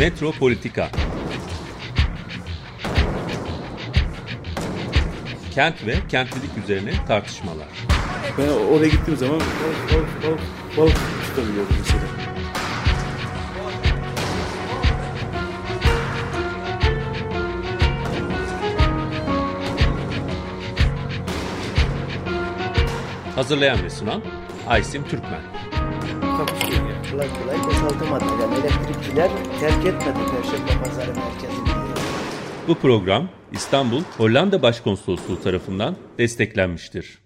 Metropolitika Kent ve kentlilik üzerine tartışmalar. Ben oraya gittiğim zaman balık, balık, balık, balık tutabiliyordum mesela. Hazırlayan ve sunan Aysim Türkmen. Kolay kolay boşaltamadı. Yani elektrikçiler terk etmedi Perşembe Pazarı merkezini. Bu program İstanbul Hollanda Başkonsolosluğu tarafından desteklenmiştir.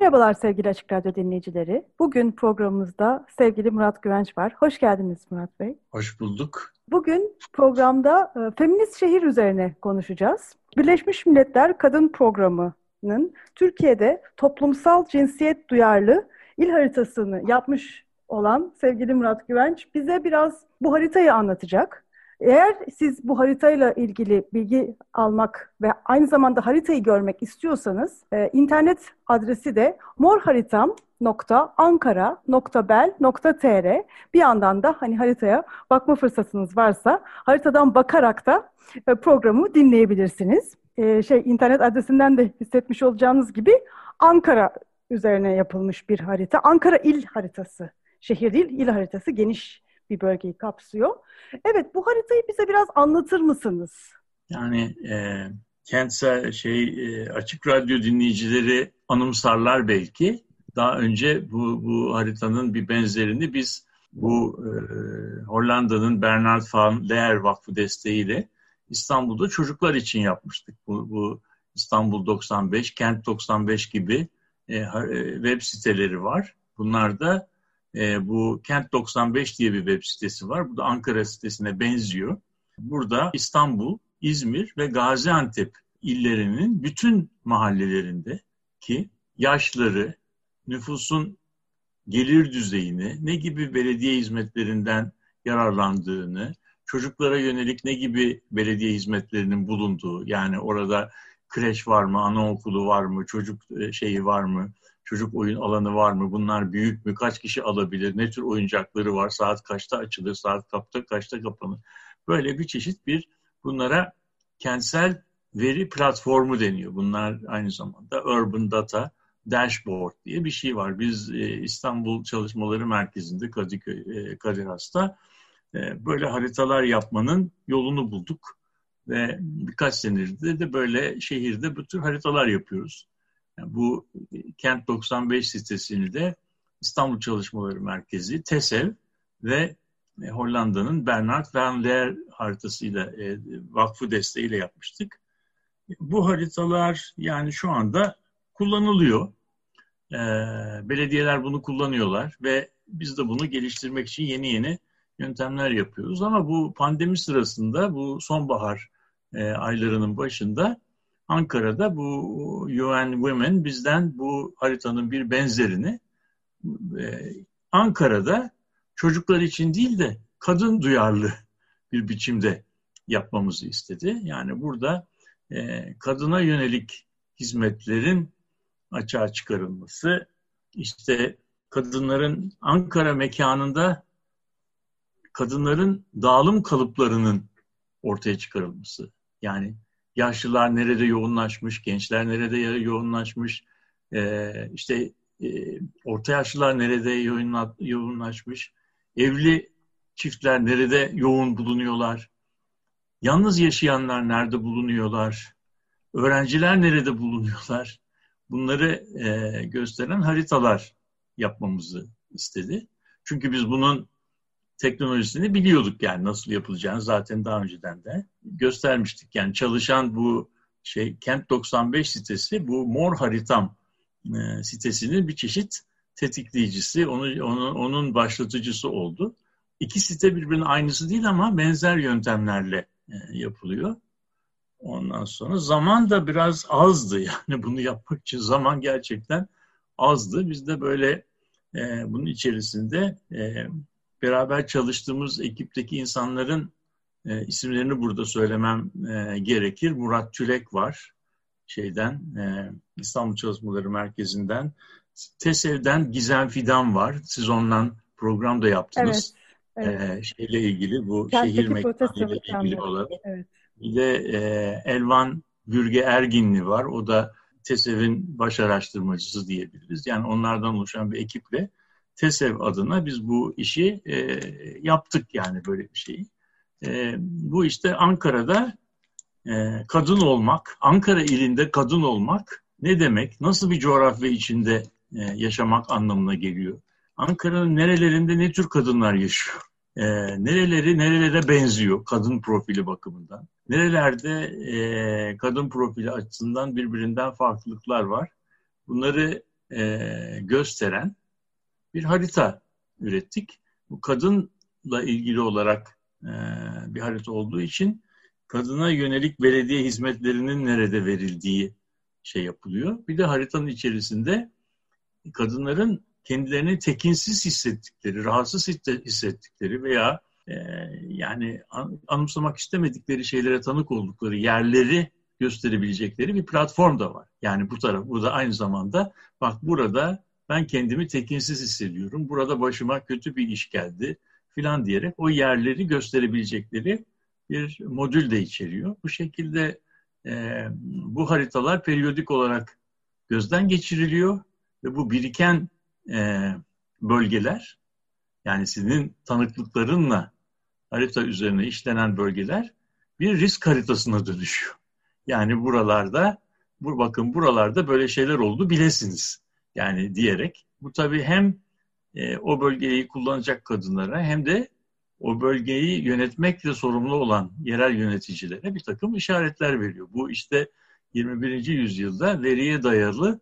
Merhabalar sevgili Açık Radyo dinleyicileri. Bugün programımızda sevgili Murat Güvenç var. Hoş geldiniz Murat Bey. Hoş bulduk. Bugün programda e, feminist şehir üzerine konuşacağız. Birleşmiş Milletler Kadın Programı'nın Türkiye'de toplumsal cinsiyet duyarlı il haritasını yapmış olan sevgili Murat Güvenç bize biraz bu haritayı anlatacak. Eğer siz bu haritayla ilgili bilgi almak ve aynı zamanda haritayı görmek istiyorsanız e, internet adresi de morharitam.ankara.bel.tr bir yandan da hani haritaya bakma fırsatınız varsa haritadan bakarak da e, programı dinleyebilirsiniz. E, şey internet adresinden de hissetmiş olacağınız gibi Ankara üzerine yapılmış bir harita. Ankara il haritası. Şehir değil, il haritası geniş bir bölgeyi kapsıyor. Evet, bu haritayı bize biraz anlatır mısınız? Yani e, kentsel şey e, açık radyo dinleyicileri anımsarlar belki. Daha önce bu, bu haritanın bir benzerini biz bu e, Hollanda'nın Bernard van Leer Vakfı desteğiyle İstanbul'da çocuklar için yapmıştık. Bu, bu İstanbul 95, Kent 95 gibi e, e, web siteleri var. Bunlar da e, bu Kent 95 diye bir web sitesi var. Bu da Ankara sitesine benziyor. Burada İstanbul, İzmir ve Gaziantep illerinin bütün mahallelerinde ki yaşları, nüfusun gelir düzeyini, ne gibi belediye hizmetlerinden yararlandığını, çocuklara yönelik ne gibi belediye hizmetlerinin bulunduğu, yani orada kreş var mı, anaokulu var mı, çocuk e, şeyi var mı, çocuk oyun alanı var mı, bunlar büyük mü, kaç kişi alabilir, ne tür oyuncakları var, saat kaçta açılır, saat kapta kaçta kapanır. Böyle bir çeşit bir bunlara kentsel veri platformu deniyor. Bunlar aynı zamanda Urban Data Dashboard diye bir şey var. Biz e, İstanbul Çalışmaları Merkezi'nde Kadıköy, e, Kadir Has'ta e, böyle haritalar yapmanın yolunu bulduk. Ve birkaç senedir de böyle şehirde bu tür haritalar yapıyoruz. Yani bu Kent 95 sitesini de İstanbul Çalışmaları Merkezi, TESEV ve e, Hollanda'nın Bernard van Leer haritasıyla, e, vakfı desteğiyle yapmıştık. Bu haritalar yani şu anda kullanılıyor. E, belediyeler bunu kullanıyorlar ve biz de bunu geliştirmek için yeni yeni yöntemler yapıyoruz. Ama bu pandemi sırasında bu sonbahar e, aylarının başında Ankara'da bu UN Women bizden bu haritanın bir benzerini e, Ankara'da çocuklar için değil de kadın duyarlı bir biçimde yapmamızı istedi. Yani burada e, kadına yönelik hizmetlerin açığa çıkarılması, işte kadınların Ankara mekanında kadınların dağılım kalıplarının ortaya çıkarılması. Yani yaşlılar nerede yoğunlaşmış, gençler nerede yoğunlaşmış, e, işte e, orta yaşlılar nerede yoğunlaşmış, evli çiftler nerede yoğun bulunuyorlar, yalnız yaşayanlar nerede bulunuyorlar, öğrenciler nerede bulunuyorlar, bunları e, gösteren haritalar yapmamızı istedi. Çünkü biz bunun teknolojisini biliyorduk yani nasıl yapılacağını zaten daha önceden de göstermiştik. Yani çalışan bu şey Kent 95 sitesi bu Mor Haritam e, sitesinin bir çeşit tetikleyicisi, onu, onu, onun başlatıcısı oldu. İki site birbirinin aynısı değil ama benzer yöntemlerle e, yapılıyor. Ondan sonra zaman da biraz azdı yani bunu yapmak için zaman gerçekten azdı. Biz de böyle e, bunun içerisinde e, beraber çalıştığımız ekipteki insanların e, isimlerini burada söylemem e, gerekir. Murat Türek var şeyden e, İstanbul Çalışmaları Merkezi'nden. TESEV'den Gizem Fidan var. Siz ondan program da yaptınız. Evet. E, şeyle ilgili bu Kentteki şehir mekanıyla ilgili olarak. Evet. Bir de e, Elvan Bürge Erginli var. O da TESEV'in baş araştırmacısı diyebiliriz. Yani onlardan oluşan bir ekiple TESEV adına biz bu işi e, yaptık yani böyle bir şeyi. E, bu işte Ankara'da e, kadın olmak, Ankara ilinde kadın olmak ne demek? Nasıl bir coğrafya içinde e, yaşamak anlamına geliyor? Ankara'nın nerelerinde ne tür kadınlar yaşıyor? E, nereleri nerelere benziyor kadın profili bakımından? Nerelerde e, kadın profili açısından birbirinden farklılıklar var? Bunları e, gösteren bir harita ürettik. Bu kadınla ilgili olarak e, bir harita olduğu için kadına yönelik belediye hizmetlerinin nerede verildiği şey yapılıyor. Bir de haritanın içerisinde kadınların kendilerini tekinsiz hissettikleri, rahatsız hissettikleri veya e, yani anımsamak istemedikleri şeylere tanık oldukları yerleri gösterebilecekleri bir platform da var. Yani bu taraf, burada aynı zamanda bak burada ben kendimi tekinsiz hissediyorum. Burada başıma kötü bir iş geldi filan diyerek o yerleri gösterebilecekleri bir modül de içeriyor. Bu şekilde e, bu haritalar periyodik olarak gözden geçiriliyor ve bu biriken e, bölgeler yani sizin tanıklıklarınla harita üzerine işlenen bölgeler bir risk haritasına dönüşüyor. Yani buralarda bu bakın buralarda böyle şeyler oldu bilesiniz. Yani diyerek bu tabii hem e, o bölgeyi kullanacak kadınlara hem de o bölgeyi yönetmekle sorumlu olan yerel yöneticilere bir takım işaretler veriyor. Bu işte 21. yüzyılda veriye dayalı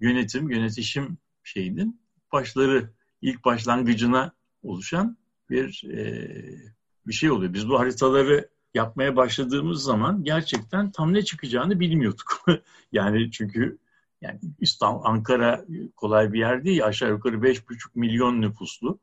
yönetim, yönetişim şeyinin başları, ilk başlangıcına oluşan bir e, bir şey oluyor. Biz bu haritaları yapmaya başladığımız zaman gerçekten tam ne çıkacağını bilmiyorduk. yani çünkü yani İstanbul, Ankara kolay bir yer değil. Aşağı yukarı 5,5 milyon nüfuslu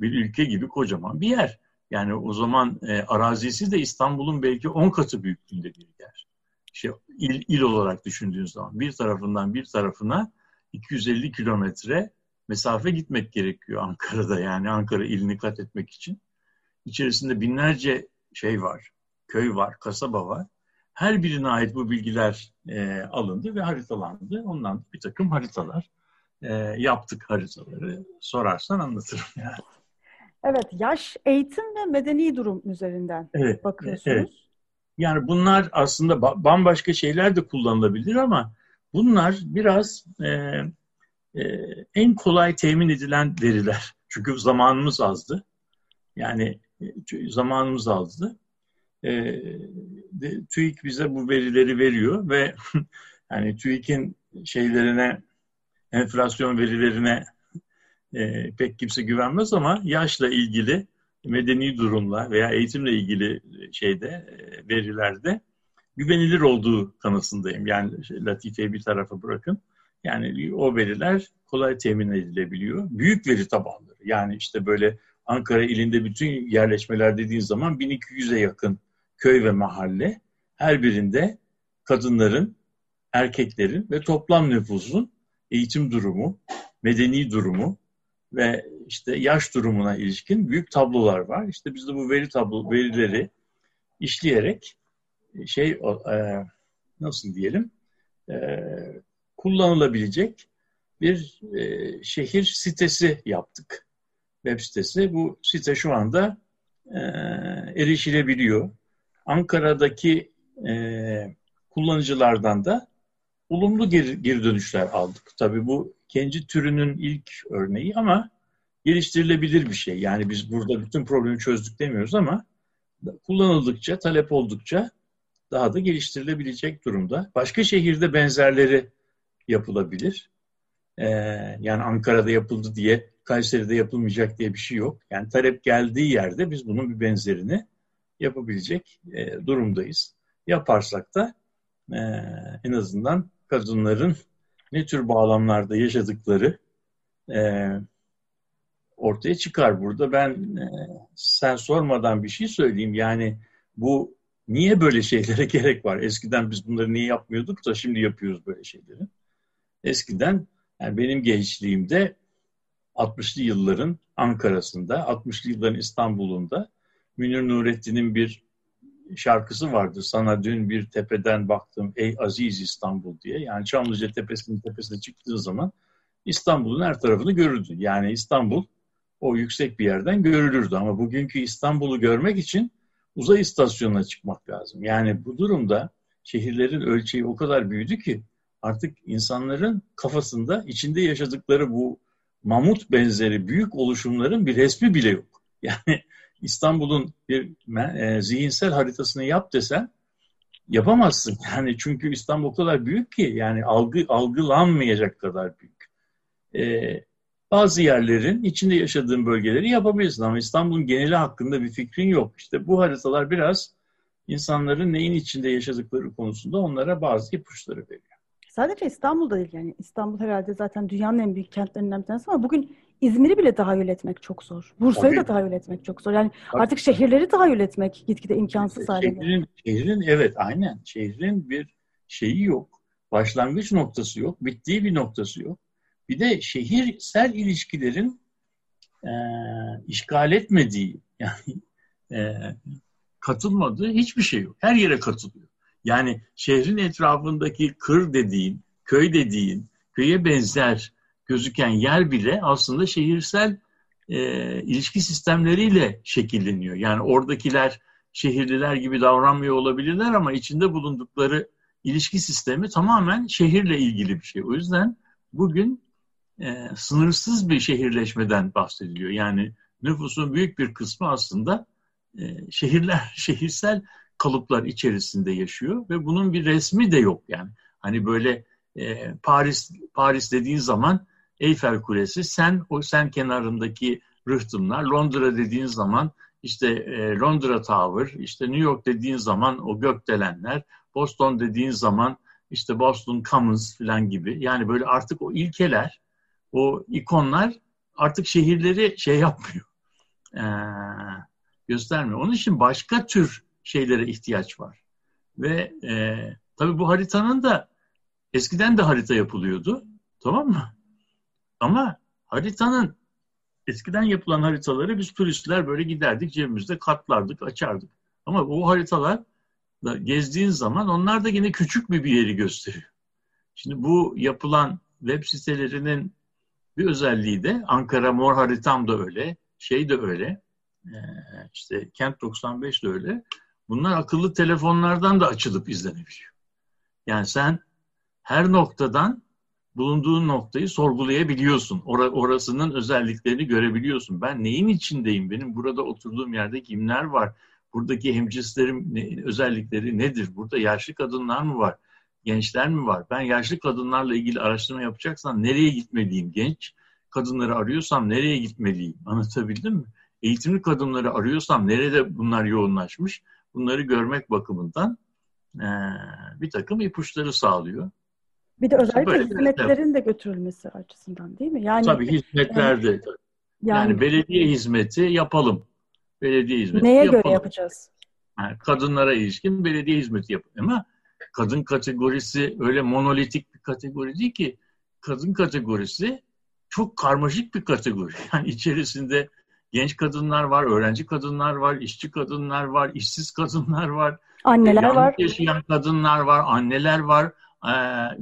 bir ülke gibi kocaman bir yer. Yani o zaman e, arazisi de İstanbul'un belki 10 katı büyüklüğünde bir yer. İşte il, il olarak düşündüğünüz zaman bir tarafından bir tarafına 250 kilometre mesafe gitmek gerekiyor Ankara'da. Yani Ankara ilini kat etmek için. İçerisinde binlerce şey var, köy var, kasaba var. Her birine ait bu bilgiler e, alındı ve haritalandı. Ondan bir takım haritalar e, yaptık haritaları. Sorarsan anlatırım yani. Evet, yaş, eğitim ve medeni durum üzerinden evet, bakıyorsunuz. Evet. Yani bunlar aslında bambaşka şeyler de kullanılabilir ama bunlar biraz e, e, en kolay temin edilen veriler. Çünkü zamanımız azdı. Yani e, zamanımız azdı. E, TÜİK bize bu verileri veriyor ve yani TÜİK'in şeylerine enflasyon verilerine e, pek kimse güvenmez ama yaşla ilgili medeni durumla veya eğitimle ilgili şeyde e, verilerde güvenilir olduğu kanısındayım. Yani şey, Latife'yi bir tarafa bırakın. Yani o veriler kolay temin edilebiliyor. Büyük veri tabanları. Yani işte böyle Ankara ilinde bütün yerleşmeler dediğin zaman 1200'e yakın köy ve mahalle her birinde kadınların, erkeklerin ve toplam nüfusun eğitim durumu, medeni durumu, ve işte yaş durumuna ilişkin büyük tablolar var. İşte biz de bu veri tablo verileri işleyerek e, şey e, nasıl diyelim e, kullanılabilecek bir şehir sitesi yaptık. Web sitesi. Bu site şu anda erişilebiliyor. Ankara'daki e, kullanıcılardan da olumlu geri, geri dönüşler aldık. Tabii bu kendi türünün ilk örneği ama geliştirilebilir bir şey. Yani biz burada bütün problemi çözdük demiyoruz ama kullanıldıkça, talep oldukça daha da geliştirilebilecek durumda. Başka şehirde benzerleri yapılabilir. Ee, yani Ankara'da yapıldı diye Kayseri'de yapılmayacak diye bir şey yok. Yani talep geldiği yerde biz bunun bir benzerini yapabilecek e, durumdayız. Yaparsak da e, en azından kadınların ne tür bağlamlarda yaşadıkları e, ortaya çıkar. Burada ben e, sen sormadan bir şey söyleyeyim. Yani bu niye böyle şeylere gerek var? Eskiden biz bunları niye yapmıyorduk da şimdi yapıyoruz böyle şeyleri. Eskiden yani benim gençliğimde 60'lı yılların Ankara'sında, 60'lı yılların İstanbul'unda Münir Nurettin'in bir şarkısı vardı. Sana dün bir tepeden baktım ey aziz İstanbul diye. Yani Çamlıca Tepesi'nin tepesine çıktığın zaman İstanbul'un her tarafını görürdün. Yani İstanbul o yüksek bir yerden görülürdü. Ama bugünkü İstanbul'u görmek için uzay istasyonuna çıkmak lazım. Yani bu durumda şehirlerin ölçeği o kadar büyüdü ki artık insanların kafasında içinde yaşadıkları bu mamut benzeri büyük oluşumların bir resmi bile yok. Yani İstanbul'un bir e, zihinsel haritasını yap desen yapamazsın. Yani çünkü İstanbul kadar büyük ki yani algı algılanmayacak kadar büyük. E, bazı yerlerin içinde yaşadığın bölgeleri yapabilirsin ama İstanbul'un geneli hakkında bir fikrin yok. İşte bu haritalar biraz insanların neyin içinde yaşadıkları konusunda onlara bazı ipuçları veriyor. Sadece İstanbul'da değil yani İstanbul herhalde zaten dünyanın en büyük kentlerinden bir tanesi ama bugün İzmir'i bile tahayyül etmek çok zor. Bursa'yı Tabii. da tahayyül etmek çok zor. Yani Tabii. artık şehirleri tahayyül etmek gitgide imkansız hale geliyor. Şehrin, şehrin evet aynen. Şehrin bir şeyi yok. Başlangıç noktası yok. Bittiği bir noktası yok. Bir de şehirsel ilişkilerin e, işgal etmediği yani e, katılmadığı hiçbir şey yok. Her yere katılıyor. Yani şehrin etrafındaki kır dediğin, köy dediğin, köye benzer gözüken yer bile aslında şehirsel e, ilişki sistemleriyle şekilleniyor. Yani oradakiler şehirliler gibi davranmıyor olabilirler ama içinde bulundukları ilişki sistemi tamamen şehirle ilgili bir şey. O yüzden bugün e, sınırsız bir şehirleşmeden bahsediliyor. Yani nüfusun büyük bir kısmı aslında e, şehirler, şehirsel kalıplar içerisinde yaşıyor ve bunun bir resmi de yok yani. Hani böyle e, Paris Paris dediğin zaman Eyfel Kulesi, sen o sen kenarındaki rıhtımlar, Londra dediğin zaman işte e, Londra Tower, işte New York dediğin zaman o gökdelenler, Boston dediğin zaman işte Boston Commons falan gibi. Yani böyle artık o ilkeler, o ikonlar artık şehirleri şey yapmıyor. Ee, göstermiyor. Onun için başka tür şeylere ihtiyaç var. Ve e, tabii bu haritanın da eskiden de harita yapılıyordu. Tamam mı? Ama haritanın eskiden yapılan haritaları biz turistler böyle giderdik cebimizde katlardık, açardık. Ama bu haritalar da gezdiğin zaman onlar da yine küçük bir bir yeri gösteriyor. Şimdi bu yapılan web sitelerinin bir özelliği de Ankara Mor haritam da öyle, şey de öyle, işte Kent 95 de öyle. Bunlar akıllı telefonlardan da açılıp izlenebiliyor. Yani sen her noktadan bulunduğun noktayı sorgulayabiliyorsun. Or orasının özelliklerini görebiliyorsun. Ben neyin içindeyim? Benim burada oturduğum yerde kimler var? Buradaki hemcinslerim ne, özellikleri nedir? Burada yaşlı kadınlar mı var? Gençler mi var? Ben yaşlı kadınlarla ilgili araştırma yapacaksam nereye gitmeliyim? Genç kadınları arıyorsam nereye gitmeliyim? Anlatabildim mi? Eğitimli kadınları arıyorsam nerede bunlar yoğunlaşmış? Bunları görmek bakımından e, bir takım ipuçları sağlıyor. Bir de özellikle Böyle hizmetlerin de götürülmesi açısından değil mi? Yani Tabii hizmetlerde. Yani, yani belediye hizmeti yapalım. Belediye hizmeti Neye yapalım. göre yapacağız? Yani kadınlara ilişkin belediye hizmeti yapalım. Ama kadın kategorisi öyle monolitik bir kategori değil ki. Kadın kategorisi çok karmaşık bir kategori. Yani içerisinde genç kadınlar var, öğrenci kadınlar var, işçi kadınlar var, işsiz kadınlar var. Anneler var. yaşayan kadınlar var, anneler var e,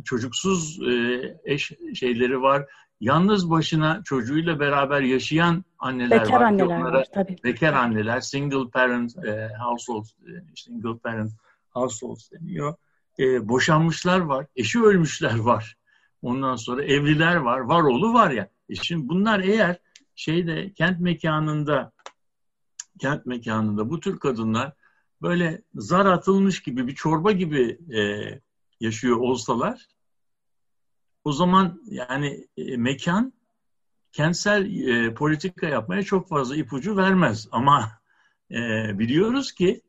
çocuksuz e, eş şeyleri var. Yalnız başına çocuğuyla beraber yaşayan anneler bekar var. Anneler var tabii. Bekar anneler, single parent e, households, e, single parent households deniyor. E, boşanmışlar var, eşi ölmüşler var. Ondan sonra evliler var, var oğlu var ya. E şimdi bunlar eğer şeyde kent mekanında kent mekanında bu tür kadınlar böyle zar atılmış gibi bir çorba gibi e, yaşıyor olsalar o zaman yani e, mekan kentsel e, politika yapmaya çok fazla ipucu vermez. Ama e, biliyoruz ki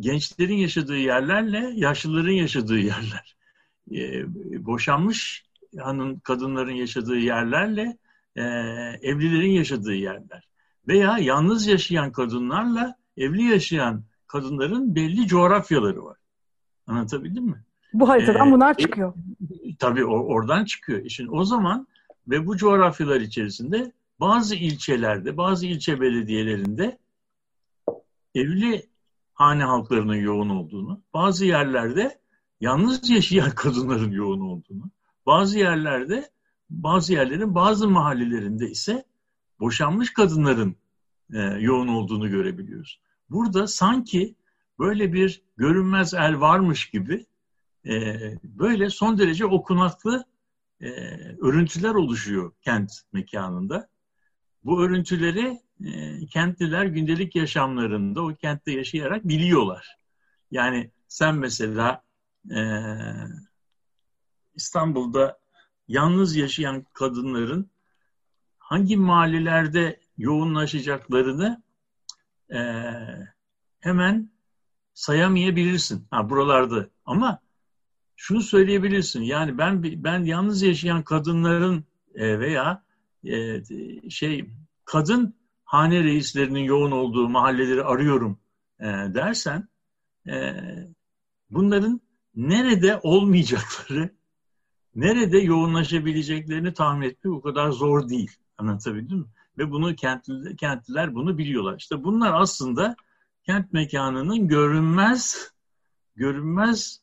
gençlerin yaşadığı yerlerle yaşlıların yaşadığı yerler, e, boşanmış hanım kadınların yaşadığı yerlerle e, evlilerin yaşadığı yerler veya yalnız yaşayan kadınlarla evli yaşayan kadınların belli coğrafyaları var. Anlatabildim mi? Bu haritadan ee, bunlar çıkıyor. E, tabii oradan çıkıyor. Şimdi o zaman ve bu coğrafyalar içerisinde bazı ilçelerde, bazı ilçe belediyelerinde evli hane halklarının yoğun olduğunu, bazı yerlerde yalnız yaşayan kadınların yoğun olduğunu, bazı yerlerde, bazı yerlerin bazı mahallelerinde ise boşanmış kadınların e, yoğun olduğunu görebiliyoruz. Burada sanki böyle bir görünmez el varmış gibi e, böyle son derece okunaklı e, örüntüler oluşuyor kent mekanında. Bu örüntüleri e, kentliler gündelik yaşamlarında o kentte yaşayarak biliyorlar. Yani sen mesela e, İstanbul'da yalnız yaşayan kadınların hangi mahallelerde yoğunlaşacaklarını e, hemen sayamayabilirsin. Ha buralarda ama şunu söyleyebilirsin. Yani ben ben yalnız yaşayan kadınların e, veya e, şey kadın hane reislerinin yoğun olduğu mahalleleri arıyorum e, dersen bunların nerede olmayacakları, nerede yoğunlaşabileceklerini tahmin etmek o kadar zor değil. Anlatabildim mi? Ve bunu kentli, kentliler bunu biliyorlar. İşte bunlar aslında kent mekanının görünmez görünmez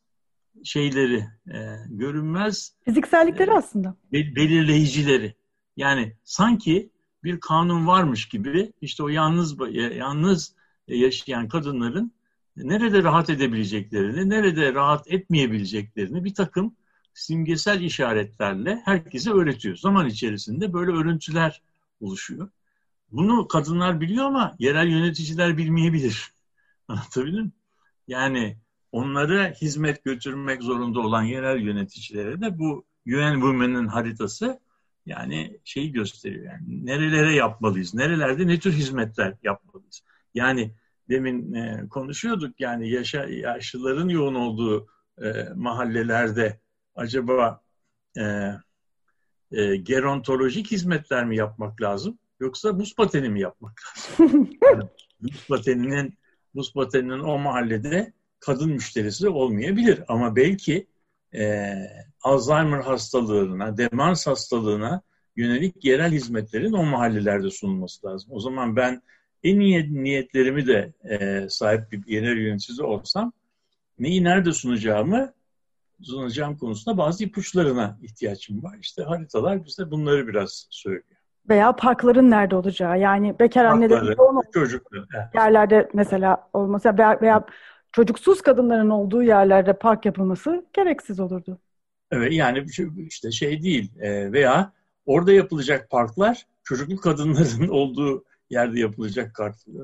şeyleri, e, görünmez fiziksellikleri e, aslında belirleyicileri. Yani sanki bir kanun varmış gibi işte o yalnız yalnız yaşayan kadınların nerede rahat edebileceklerini, nerede rahat etmeyebileceklerini bir takım simgesel işaretlerle herkese öğretiyor. Zaman içerisinde böyle örüntüler oluşuyor. Bunu kadınlar biliyor ama yerel yöneticiler bilmeyebilir. Anlatabildim mi? Yani onlara hizmet götürmek zorunda olan yerel yöneticilere de bu UN Women'in haritası yani şeyi gösteriyor. Yani nerelere yapmalıyız, nerelerde ne tür hizmetler yapmalıyız. Yani demin e, konuşuyorduk yani yaşa, yaşlıların yoğun olduğu e, mahallelerde acaba e, e, gerontolojik hizmetler mi yapmak lazım yoksa buz pateni mi yapmak lazım? yani, buz pateninin buz pateninin o mahallede kadın müşterisi olmayabilir ama belki e, Alzheimer hastalığına, demans hastalığına yönelik yerel hizmetlerin o mahallelerde sunulması lazım. O zaman ben en iyi niyetlerimi de e, sahip bir yerel yöneticisi olsam neyi nerede sunacağımı sunacağım konusunda bazı ipuçlarına ihtiyacım var. İşte haritalar bize bunları biraz söylüyor. Veya parkların nerede olacağı. Yani bekar annelerin çocuklar, yerlerde mesela olması veya, veya çocuksuz kadınların olduğu yerlerde park yapılması gereksiz olurdu. Evet yani işte şey değil e, veya orada yapılacak parklar çocuklu kadınların olduğu yerde yapılacak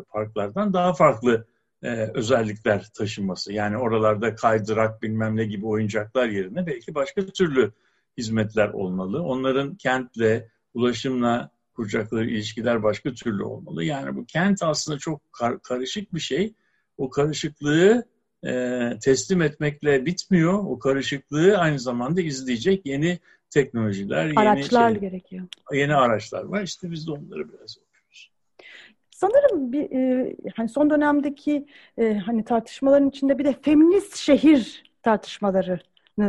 parklardan daha farklı e, özellikler taşıması. Yani oralarda kaydırak bilmem ne gibi oyuncaklar yerine belki başka türlü hizmetler olmalı. Onların kentle, ulaşımla kuracakları ilişkiler başka türlü olmalı. Yani bu kent aslında çok kar- karışık bir şey. O karışıklığı e, teslim etmekle bitmiyor. O karışıklığı aynı zamanda izleyecek yeni teknolojiler, araçlar yeni şey, gerekiyor. Yeni araçlar var. İşte biz de onları biraz okuyoruz. Sanırım bir e, hani son dönemdeki e, hani tartışmaların içinde bir de feminist şehir tartışmaları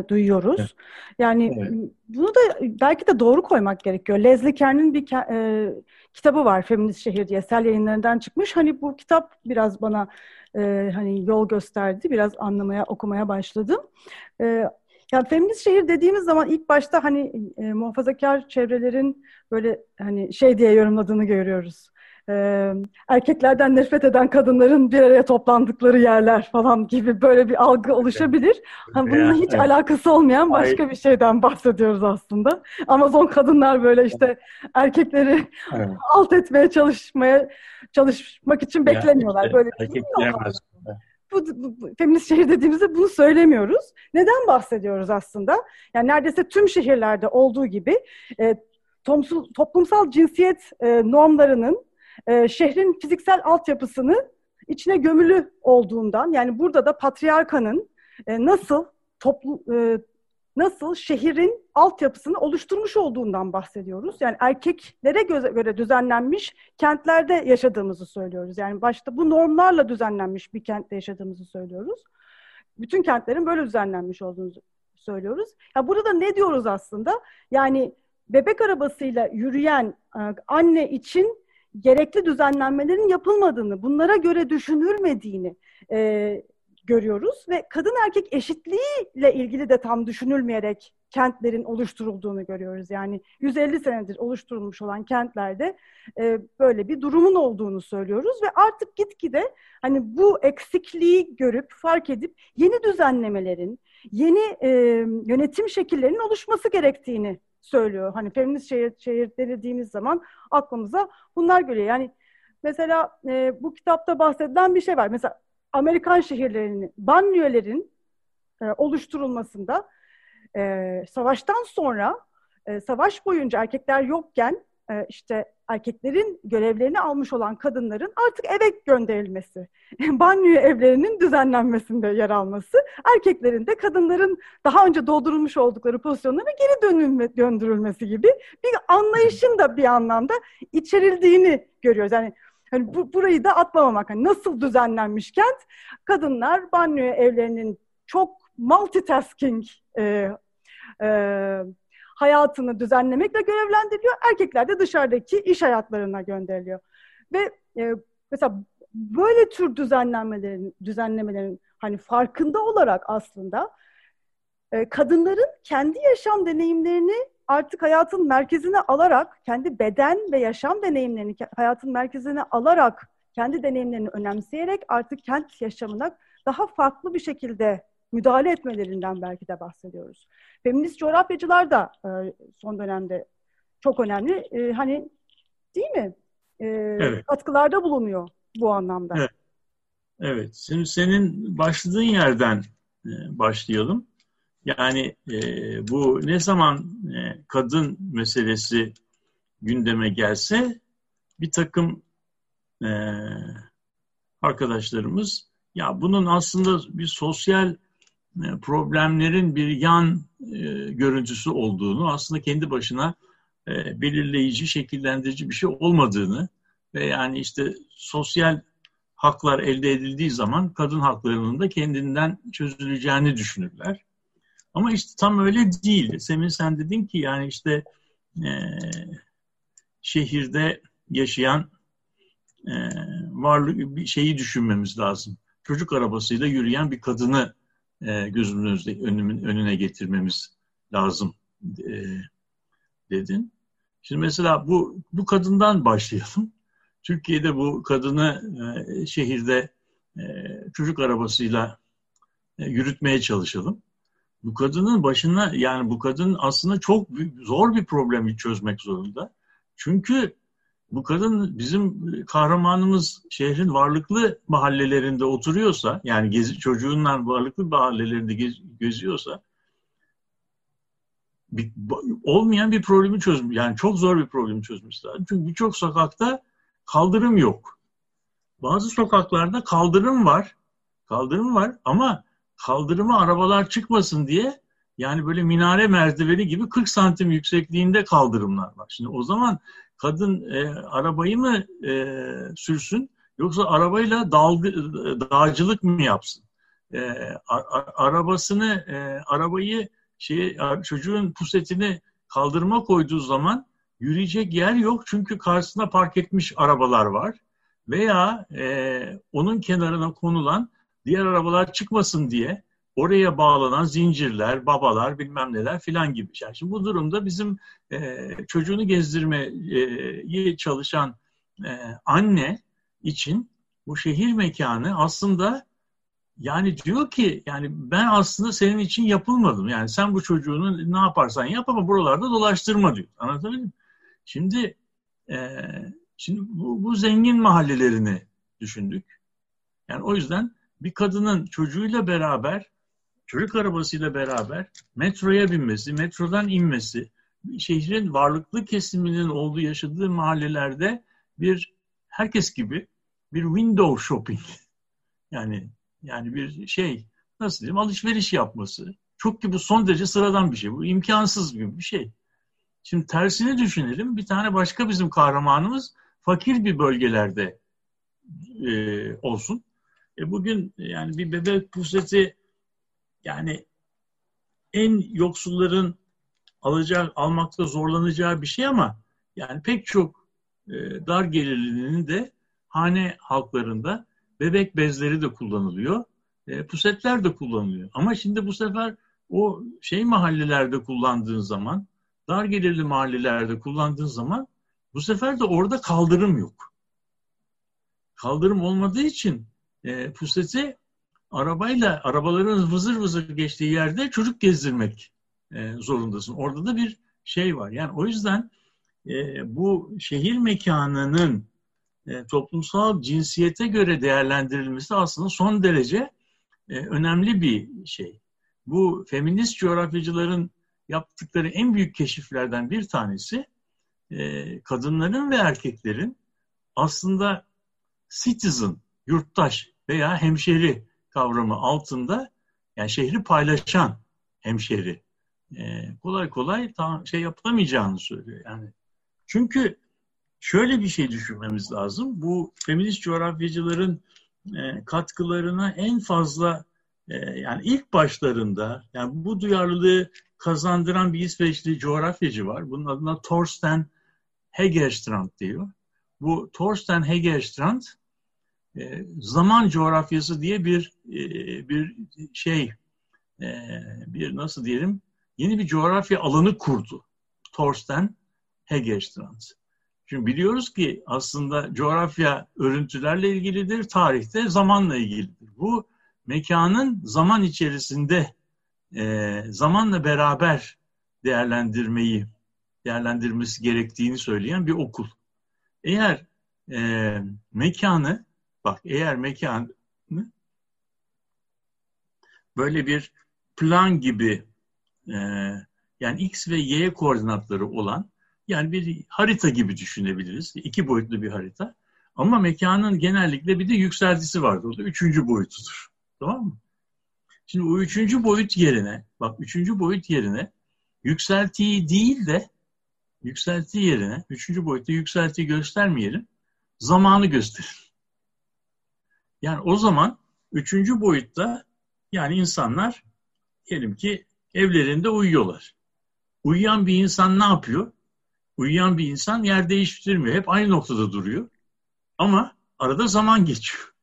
duyuyoruz. Evet. Yani evet. bunu da belki de doğru koymak gerekiyor. Leslie Kern'in bir e, kitabı var Feminist Şehir diye sel yayınlarından çıkmış. Hani bu kitap biraz bana e, hani yol gösterdi. Biraz anlamaya, okumaya başladım. E, ya feminist şehir dediğimiz zaman ilk başta hani e, muhafazakar çevrelerin böyle hani şey diye yorumladığını görüyoruz e, erkeklerden nefret eden kadınların bir araya toplandıkları yerler falan gibi böyle bir algı oluşabilir. Ama bununla hiç evet. alakası olmayan başka Ay. bir şeyden bahsediyoruz aslında. Amazon kadınlar böyle işte erkekleri evet. alt etmeye çalışmaya çalışmak için beklemiyorlar. Yani, böyle erkekler bu, bu, bu feminist şehir dediğimizde bunu söylemiyoruz. Neden bahsediyoruz aslında? Yani neredeyse tüm şehirlerde olduğu gibi e, toplumsal cinsiyet e, normlarının e, şehrin fiziksel altyapısını içine gömülü olduğundan yani burada da patriarkanın e, nasıl toplu e, nasıl şehrin altyapısını oluşturmuş olduğundan bahsediyoruz. Yani erkeklere göre, düzenlenmiş kentlerde yaşadığımızı söylüyoruz. Yani başta bu normlarla düzenlenmiş bir kentte yaşadığımızı söylüyoruz. Bütün kentlerin böyle düzenlenmiş olduğunu söylüyoruz. Ya burada ne diyoruz aslında? Yani bebek arabasıyla yürüyen e, anne için gerekli düzenlenmelerin yapılmadığını, bunlara göre düşünülmediğini e, görüyoruz ve kadın erkek eşitliğiyle ilgili de tam düşünülmeyerek kentlerin oluşturulduğunu görüyoruz. Yani 150 senedir oluşturulmuş olan kentlerde e, böyle bir durumun olduğunu söylüyoruz ve artık gitgide hani bu eksikliği görüp fark edip yeni düzenlemelerin, yeni e, yönetim şekillerinin oluşması gerektiğini söylüyor. Hani feminist şehir, şehir dediğimiz zaman aklımıza bunlar geliyor. Yani mesela e, bu kitapta bahsedilen bir şey var. Mesela Amerikan şehirlerinin, banliyölerin e, oluşturulmasında e, savaştan sonra e, savaş boyunca erkekler yokken e, işte erkeklerin görevlerini almış olan kadınların artık eve gönderilmesi, banyo evlerinin düzenlenmesinde yer alması, erkeklerin de kadınların daha önce doldurulmuş oldukları pozisyonlara geri dönülme, döndürülmesi gibi bir anlayışın da bir anlamda içerildiğini görüyoruz. Yani Hani bu, burayı da atlamamak. Hani nasıl düzenlenmiş kent? Kadınlar banyo evlerinin çok multitasking e, e, hayatını düzenlemekle görevlendiriliyor. Erkekler de dışarıdaki iş hayatlarına gönderiliyor. Ve e, mesela böyle tür düzenlenmelerin, düzenlemelerin hani farkında olarak aslında e, kadınların kendi yaşam deneyimlerini artık hayatın merkezine alarak, kendi beden ve yaşam deneyimlerini hayatın merkezine alarak, kendi deneyimlerini önemseyerek artık kent yaşamına daha farklı bir şekilde müdahale etmelerinden belki de bahsediyoruz. Feminist coğrafyacılar da e, son dönemde çok önemli. E, hani değil mi? E, evet. Katkılarda bulunuyor bu anlamda. Evet. evet. Şimdi senin başladığın yerden e, başlayalım. Yani e, bu ne zaman e, kadın meselesi gündeme gelse bir takım e, arkadaşlarımız ya bunun aslında bir sosyal problemlerin bir yan e, görüntüsü olduğunu, aslında kendi başına e, belirleyici, şekillendirici bir şey olmadığını ve yani işte sosyal haklar elde edildiği zaman kadın haklarının da kendinden çözüleceğini düşünürler. Ama işte tam öyle değil. Semin sen dedin ki yani işte e, şehirde yaşayan e, varlık bir şeyi düşünmemiz lazım. Çocuk arabasıyla yürüyen bir kadını e, önümün önüne getirmemiz lazım e, dedin. Şimdi mesela bu bu kadından başlayalım. Türkiye'de bu kadını e, şehirde e, çocuk arabasıyla yürütmeye çalışalım bu kadının başına yani bu kadın aslında çok zor bir problemi çözmek zorunda. Çünkü bu kadın bizim kahramanımız şehrin varlıklı mahallelerinde oturuyorsa yani gezi, çocuğunla varlıklı mahallelerinde gez, geziyorsa bir, olmayan bir problemi çözmüş. Yani çok zor bir problemi çözmüş lazım. Çünkü birçok sokakta kaldırım yok. Bazı sokaklarda kaldırım var. Kaldırım var ama kaldırıma arabalar çıkmasın diye yani böyle minare merdiveni gibi 40 santim yüksekliğinde kaldırımlar var. Şimdi o zaman kadın e, arabayı mı e, sürsün yoksa arabayla dalgı, dağcılık mı yapsın? E, a, a, arabasını, e, arabayı şey, çocuğun pusetini kaldırıma koyduğu zaman yürüyecek yer yok çünkü karşısına park etmiş arabalar var. Veya e, onun kenarına konulan diğer arabalar çıkmasın diye oraya bağlanan zincirler, babalar bilmem neler filan gibi. Yani şimdi bu durumda bizim e, çocuğunu gezdirmeyi çalışan e, anne için bu şehir mekanı aslında yani diyor ki yani ben aslında senin için yapılmadım. Yani sen bu çocuğunu ne yaparsan yap ama buralarda dolaştırma diyor. Anlatabildim mi? Şimdi e, şimdi bu, bu zengin mahallelerini düşündük. Yani o yüzden bir kadının çocuğuyla beraber, çocuk arabasıyla beraber metroya binmesi, metrodan inmesi, şehrin varlıklı kesiminin olduğu yaşadığı mahallelerde bir herkes gibi bir window shopping yani yani bir şey nasıl diyeyim alışveriş yapması çok ki bu son derece sıradan bir şey. Bu imkansız gibi bir şey. Şimdi tersini düşünelim. Bir tane başka bizim kahramanımız fakir bir bölgelerde e, olsun. E bugün yani bir bebek puseti yani en yoksulların alacak, almakta zorlanacağı bir şey ama yani pek çok e, dar gelirlinin de hane halklarında bebek bezleri de kullanılıyor. E, pusetler de kullanılıyor. Ama şimdi bu sefer o şey mahallelerde kullandığın zaman, dar gelirli mahallelerde kullandığın zaman bu sefer de orada kaldırım yok. Kaldırım olmadığı için e, puseti arabayla, arabaların vızır vızır geçtiği yerde çocuk gezdirmek e, zorundasın. Orada da bir şey var. Yani o yüzden e, bu şehir mekanının e, toplumsal cinsiyete göre değerlendirilmesi aslında son derece e, önemli bir şey. Bu feminist coğrafyacıların yaptıkları en büyük keşiflerden bir tanesi e, kadınların ve erkeklerin aslında citizen, yurttaş veya hemşeri kavramı altında yani şehri paylaşan hemşeri e, kolay kolay tam şey yapılamayacağını söylüyor. Yani çünkü şöyle bir şey düşünmemiz lazım. Bu feminist coğrafyacıların e, katkılarına en fazla e, yani ilk başlarında yani bu duyarlılığı kazandıran bir İsveçli coğrafyacı var. Bunun adına Thorsten Hegerstrand diyor. Bu Thorsten Hegerstrand e, zaman coğrafyası diye bir e, bir şey e, bir nasıl diyelim yeni bir coğrafya alanı kurdu. Thorsten Hegerstrand. Çünkü biliyoruz ki aslında coğrafya örüntülerle ilgilidir, tarihte zamanla ilgilidir. Bu mekanın zaman içerisinde e, zamanla beraber değerlendirmeyi değerlendirmesi gerektiğini söyleyen bir okul. Eğer e, mekanı bak eğer mekanı böyle bir plan gibi e, yani x ve y koordinatları olan yani bir harita gibi düşünebiliriz. İki boyutlu bir harita. Ama mekanın genellikle bir de yükseltisi vardır. O da üçüncü boyutudur. Tamam mı? Şimdi o üçüncü boyut yerine, bak üçüncü boyut yerine yükseltiyi değil de yükselti yerine, üçüncü boyutta yükseltiyi göstermeyelim, zamanı gösterir. Yani o zaman üçüncü boyutta yani insanlar diyelim ki evlerinde uyuyorlar. Uyuyan bir insan ne yapıyor? Uyuyan bir insan yer değiştirmiyor. Hep aynı noktada duruyor. Ama arada zaman geçiyor.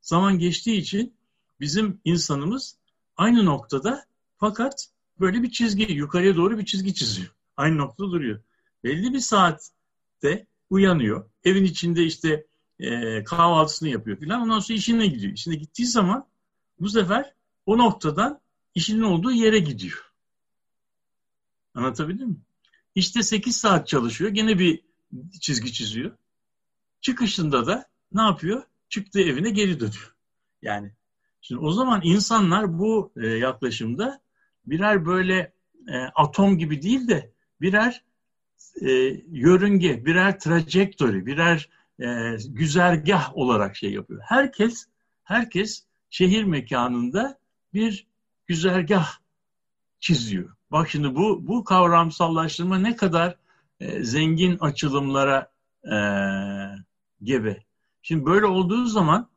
Zaman geçtiği için bizim insanımız aynı noktada fakat böyle bir çizgi, yukarıya doğru bir çizgi çiziyor. Aynı noktada duruyor. Belli bir saatte uyanıyor. Evin içinde işte e, kahvaltısını yapıyor filan. Ondan sonra işine gidiyor. İşine gittiği zaman bu sefer o noktadan işinin olduğu yere gidiyor. Anlatabildim mi? İşte 8 saat çalışıyor. Gene bir çizgi çiziyor. Çıkışında da ne yapıyor? Çıktığı evine geri dönüyor. Yani şimdi o zaman insanlar bu e, yaklaşımda birer böyle e, atom gibi değil de birer e, yörünge, birer trajektori, birer e, güzergah olarak şey yapıyor. Herkes herkes şehir mekanında bir güzergah çiziyor. Bak şimdi bu bu kavramsallaştırma ne kadar e, zengin açılımlara e, gebe. Şimdi böyle olduğu zaman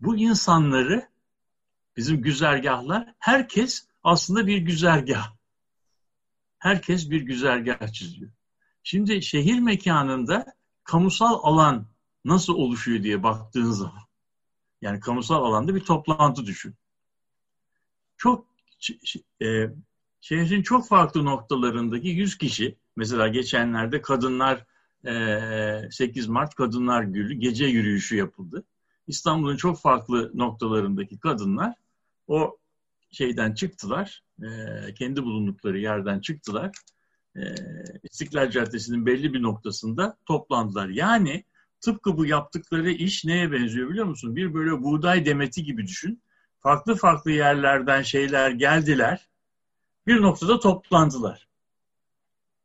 bu insanları bizim güzergahlar herkes aslında bir güzergah. Herkes bir güzergah çiziyor. Şimdi şehir mekanında kamusal alan nasıl oluşuyor diye baktığın zaman yani kamusal alanda bir toplantı düşün. Çok e, şehrin çok farklı noktalarındaki 100 kişi, mesela geçenlerde kadınlar 8 Mart Kadınlar Günü gece yürüyüşü yapıldı. İstanbul'un çok farklı noktalarındaki kadınlar o şeyden çıktılar, kendi bulundukları yerden çıktılar. İstiklal Caddesi'nin belli bir noktasında toplandılar. Yani tıpkı bu yaptıkları iş neye benziyor biliyor musun? Bir böyle buğday demeti gibi düşün. Farklı farklı yerlerden şeyler geldiler bir noktada toplandılar.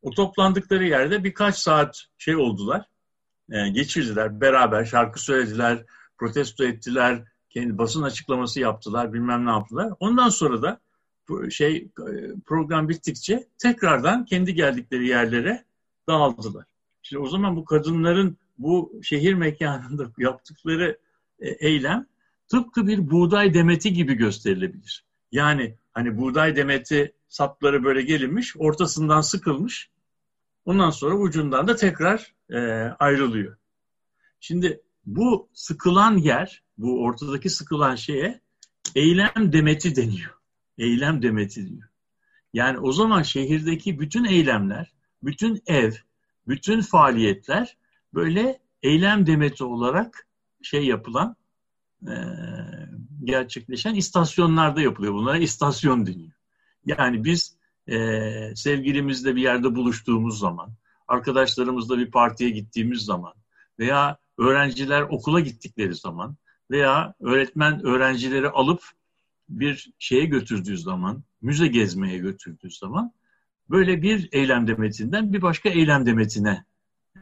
O toplandıkları yerde birkaç saat şey oldular, e, geçirdiler, beraber şarkı söylediler, protesto ettiler, kendi basın açıklaması yaptılar, bilmem ne yaptılar. Ondan sonra da şey e, program bittikçe tekrardan kendi geldikleri yerlere dağıldılar. Şimdi o zaman bu kadınların bu şehir mekanında yaptıkları e, eylem tıpkı bir buğday demeti gibi gösterilebilir. Yani hani buğday demeti sapları böyle gelinmiş, ortasından sıkılmış. Ondan sonra ucundan da tekrar e, ayrılıyor. Şimdi bu sıkılan yer, bu ortadaki sıkılan şeye eylem demeti deniyor. Eylem demeti diyor. Yani o zaman şehirdeki bütün eylemler, bütün ev, bütün faaliyetler böyle eylem demeti olarak şey yapılan, e, gerçekleşen istasyonlarda yapılıyor. Bunlara istasyon deniyor. Yani biz e, sevgilimizle bir yerde buluştuğumuz zaman, arkadaşlarımızla bir partiye gittiğimiz zaman veya öğrenciler okula gittikleri zaman veya öğretmen öğrencileri alıp bir şeye götürdüğü zaman, müze gezmeye götürdüğü zaman böyle bir eylem demetinden bir başka eylem demetine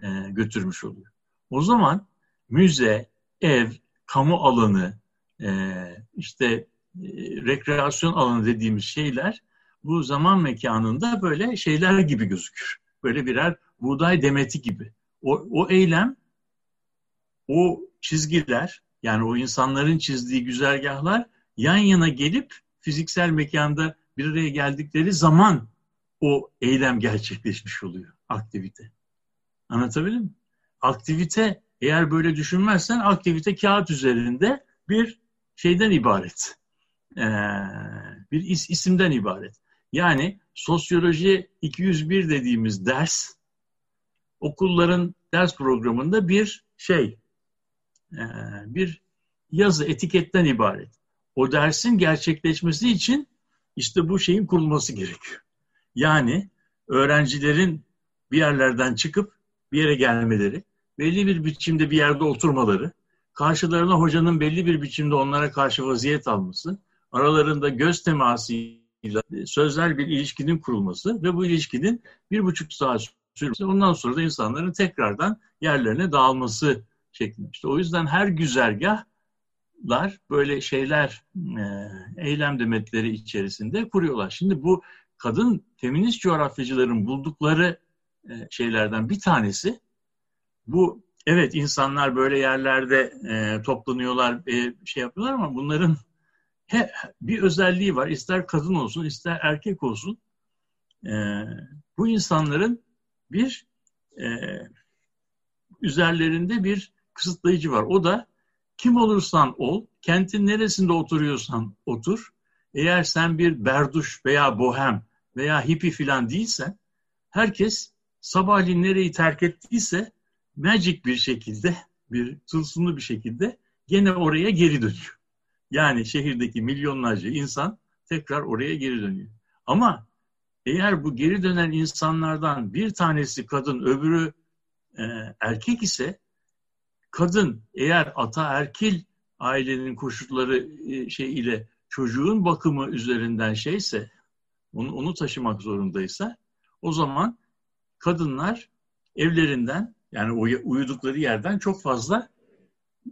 e, götürmüş oluyor. O zaman müze, ev, kamu alanı, e, işte e, rekreasyon alanı dediğimiz şeyler bu zaman mekanında böyle şeyler gibi gözükür. Böyle birer buğday demeti gibi. O, o eylem, o çizgiler, yani o insanların çizdiği güzergahlar yan yana gelip fiziksel mekanda bir araya geldikleri zaman o eylem gerçekleşmiş oluyor, aktivite. Anlatabildim mi? Aktivite eğer böyle düşünmezsen aktivite kağıt üzerinde bir şeyden ibaret. Ee, bir is, isimden ibaret. Yani sosyoloji 201 dediğimiz ders okulların ders programında bir şey, e, bir yazı, etiketten ibaret. O dersin gerçekleşmesi için işte bu şeyin kurulması gerekiyor. Yani öğrencilerin bir yerlerden çıkıp bir yere gelmeleri, belli bir biçimde bir yerde oturmaları, karşılarına hocanın belli bir biçimde onlara karşı vaziyet alması, aralarında göz temasıyla sözler bir ilişkinin kurulması ve bu ilişkinin bir buçuk saat sürmesi, ondan sonra da insanların tekrardan yerlerine dağılması şeklinde. İşte o yüzden her güzergahlar böyle şeyler, e, eylem demetleri içerisinde kuruyorlar. Şimdi bu kadın feminist coğrafyacıların buldukları e, şeylerden bir tanesi bu evet insanlar böyle yerlerde e, toplanıyorlar, şey yapıyorlar ama bunların he, bir özelliği var. İster kadın olsun, ister erkek olsun. Bu insanların bir üzerlerinde bir kısıtlayıcı var. O da kim olursan ol, kentin neresinde oturuyorsan otur. Eğer sen bir berduş veya bohem veya hippi filan değilsen, herkes sabahleyin nereyi terk ettiyse magic bir şekilde, bir tılsımlı bir şekilde gene oraya geri dönüyor. Yani şehirdeki milyonlarca insan tekrar oraya geri dönüyor. Ama eğer bu geri dönen insanlardan bir tanesi kadın, öbürü e, erkek ise kadın eğer ata erkil ailenin koşulları e, şey ile çocuğun bakımı üzerinden şeyse onu, onu taşımak zorundaysa o zaman kadınlar evlerinden yani uyudukları yerden çok fazla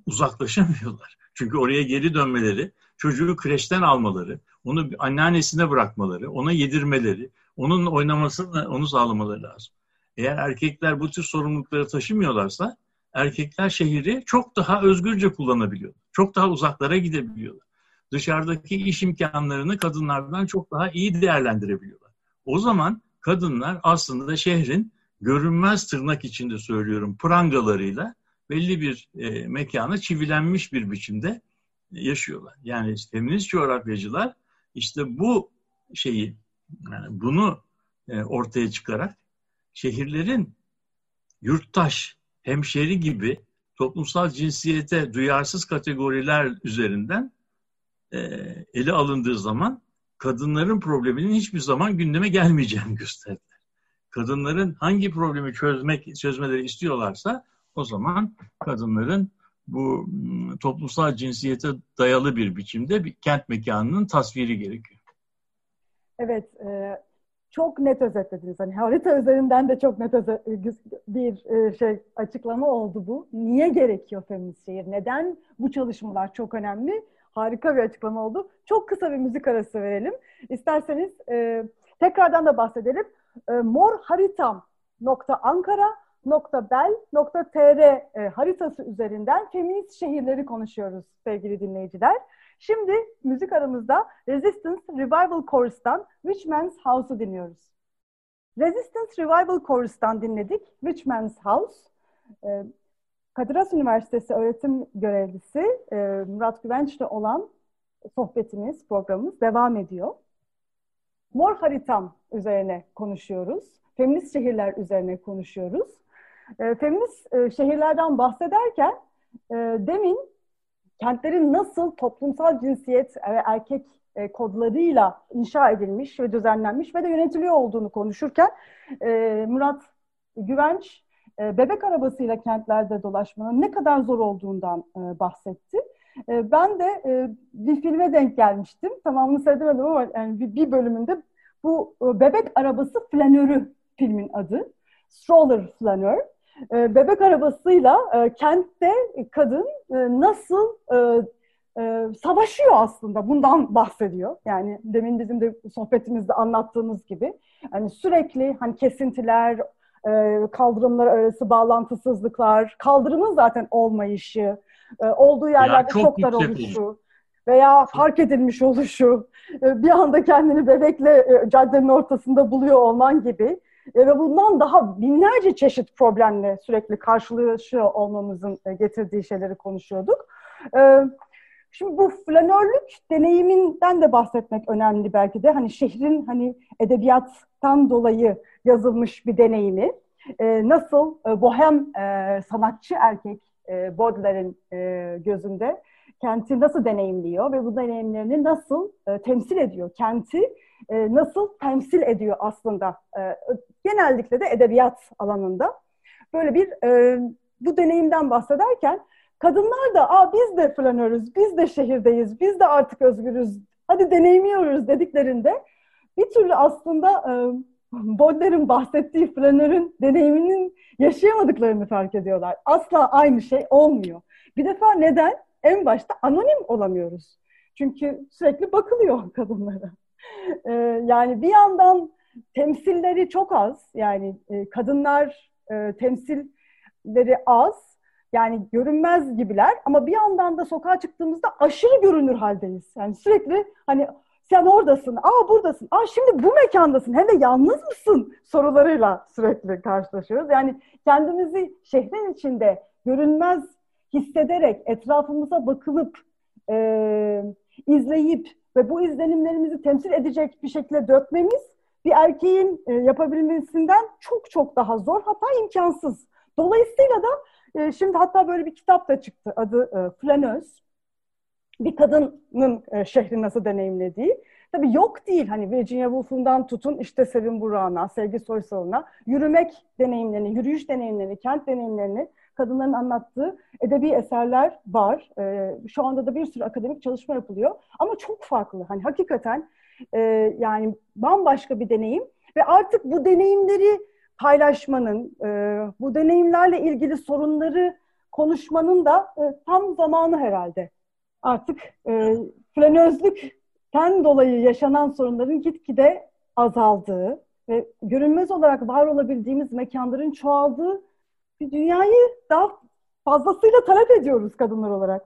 uzaklaşamıyorlar. Çünkü oraya geri dönmeleri, çocuğu kreşten almaları, onu anneannesine bırakmaları, ona yedirmeleri, onun oynamasını onu sağlamaları lazım. Eğer erkekler bu tür sorumlulukları taşımıyorlarsa erkekler şehri çok daha özgürce kullanabiliyor. Çok daha uzaklara gidebiliyorlar. Dışarıdaki iş imkanlarını kadınlardan çok daha iyi değerlendirebiliyorlar. O zaman kadınlar aslında şehrin görünmez tırnak içinde söylüyorum prangalarıyla belli bir e, mekana çivilenmiş bir biçimde yaşıyorlar. Yani feminist coğrafyacılar işte bu şeyi yani bunu e, ortaya çıkarak şehirlerin yurttaş, hemşeri gibi toplumsal cinsiyete duyarsız kategoriler üzerinden e, ele alındığı zaman kadınların probleminin hiçbir zaman gündeme gelmeyeceğini gösterdiler kadınların hangi problemi çözmek çözmeleri istiyorlarsa o zaman kadınların bu ıı, toplumsal cinsiyete dayalı bir biçimde bir kent mekanının tasviri gerekiyor. Evet, e, çok net özetlediniz. Hani harita üzerinden de çok net bir e, şey açıklama oldu bu. Niye gerekiyor feminist şehir? Neden bu çalışmalar çok önemli? Harika bir açıklama oldu. Çok kısa bir müzik arası verelim. İsterseniz e, tekrardan da bahsedelim e, morharitam.ankara.bel.tr e, haritası üzerinden feminist şehirleri konuşuyoruz sevgili dinleyiciler. Şimdi müzik aramızda Resistance Revival Chorus'tan Rich Man's House'u dinliyoruz. Resistance Revival Chorus'tan dinledik Rich Man's House. Ee, Kadir Has Üniversitesi öğretim görevlisi e, Murat Güvenç'le olan sohbetimiz, programımız devam ediyor. Mor haritam üzerine konuşuyoruz. Feminist şehirler üzerine konuşuyoruz. E, feminist e, şehirlerden bahsederken e, demin kentlerin nasıl toplumsal cinsiyet ve erkek e, kodlarıyla inşa edilmiş ve düzenlenmiş ve de yönetiliyor olduğunu konuşurken e, Murat Güvenç e, bebek arabasıyla kentlerde dolaşmanın ne kadar zor olduğundan e, bahsetti. E, ben de e, bir filme denk gelmiştim. Tamamını seyredemedim ama yani bir, bölümünde bu e, bebek arabası flanörü filmin adı. Stroller flanör. E, bebek arabasıyla e, kentte kadın e, nasıl e, savaşıyor aslında. Bundan bahsediyor. Yani demin bizim de sohbetimizde anlattığımız gibi. Hani sürekli hani kesintiler, kaldırımlar arası bağlantısızlıklar, kaldırımın zaten olmayışı, olduğu yerlerde çok, çok dar oluşu veya fark edilmiş oluşu, bir anda kendini bebekle caddenin ortasında buluyor olman gibi ve bundan daha binlerce çeşit problemle sürekli karşılaşıyor olmamızın e, getirdiği şeyleri konuşuyorduk. E, şimdi bu flanörlük deneyiminden de bahsetmek önemli belki de. Hani şehrin hani edebiyattan dolayı yazılmış bir deneyimi. E, nasıl bohem sanatçı erkek Baudelaire'in gözünde kenti nasıl deneyimliyor ve bu deneyimlerini nasıl e, temsil ediyor? Kenti e, nasıl temsil ediyor aslında? E, genellikle de edebiyat alanında. Böyle bir e, bu deneyimden bahsederken kadınlar da Aa, biz de flanörüz, biz de şehirdeyiz, biz de artık özgürüz, hadi deneyimliyoruz dediklerinde bir türlü aslında e, Baudelaire'in bahsettiği flanörün deneyiminin yaşayamadıklarını fark ediyorlar. Asla aynı şey olmuyor. Bir defa neden? En başta anonim olamıyoruz. Çünkü sürekli bakılıyor kadınlara. Ee, yani bir yandan temsilleri çok az. Yani e, kadınlar e, temsilleri az. Yani görünmez gibiler ama bir yandan da sokağa çıktığımızda aşırı görünür haldeyiz. Yani sürekli hani sen oradasın, aa buradasın, aa şimdi bu mekandasın, hem de yalnız mısın sorularıyla sürekli karşılaşıyoruz. Yani kendimizi şehrin içinde görünmez hissederek, etrafımıza bakılıp, e, izleyip ve bu izlenimlerimizi temsil edecek bir şekilde dökmemiz bir erkeğin e, yapabilmesinden çok çok daha zor, hatta imkansız. Dolayısıyla da e, şimdi hatta böyle bir kitap da çıktı, adı e, Flanöz bir kadının e, şehri nasıl deneyimlediği. Tabii yok değil hani Virginia Woolf'undan tutun işte Sevin Burak'ına, Sevgi Soysal'ına yürümek deneyimlerini, yürüyüş deneyimlerini, kent deneyimlerini kadınların anlattığı edebi eserler var. E, şu anda da bir sürü akademik çalışma yapılıyor ama çok farklı. Hani hakikaten e, yani bambaşka bir deneyim ve artık bu deneyimleri paylaşmanın, e, bu deneyimlerle ilgili sorunları konuşmanın da e, tam zamanı herhalde artık e, flanözlükten dolayı yaşanan sorunların gitgide azaldığı ve görünmez olarak var olabildiğimiz mekanların çoğaldığı bir dünyayı daha fazlasıyla talep ediyoruz kadınlar olarak.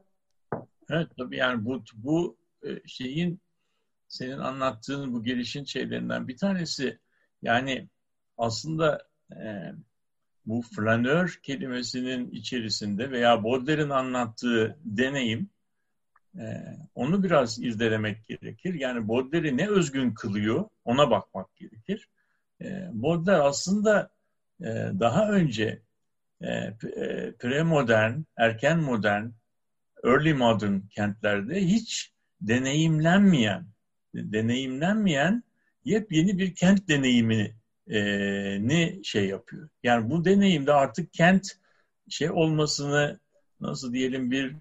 Evet tabii yani bu, bu e, şeyin senin anlattığın bu gelişin şeylerinden bir tanesi yani aslında e, bu flanör kelimesinin içerisinde veya Baudelaire'in anlattığı deneyim ee, onu biraz irdelemek gerekir. Yani Baudelaire'i ne özgün kılıyor ona bakmak gerekir. E, Baudelaire aslında e, daha önce e, e, premodern, erken modern, early modern kentlerde hiç deneyimlenmeyen, deneyimlenmeyen yepyeni bir kent deneyimini e, ne şey yapıyor. Yani bu deneyimde artık kent şey olmasını nasıl diyelim bir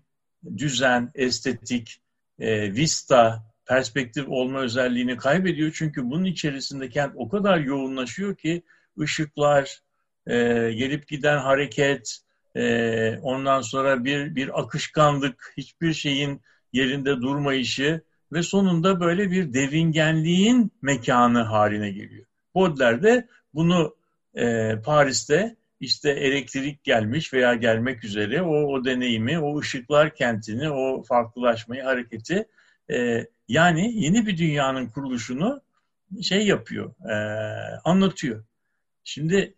düzen, estetik, e, vista, perspektif olma özelliğini kaybediyor. Çünkü bunun içerisinde kent o kadar yoğunlaşıyor ki ışıklar, e, gelip giden hareket, e, ondan sonra bir, bir akışkanlık, hiçbir şeyin yerinde durmayışı ve sonunda böyle bir devingenliğin mekanı haline geliyor. Baudelaire de bunu e, Paris'te işte elektrik gelmiş veya gelmek üzere o, o deneyimi, o ışıklar kentini, o farklılaşmayı, hareketi e, yani yeni bir dünyanın kuruluşunu şey yapıyor, e, anlatıyor. Şimdi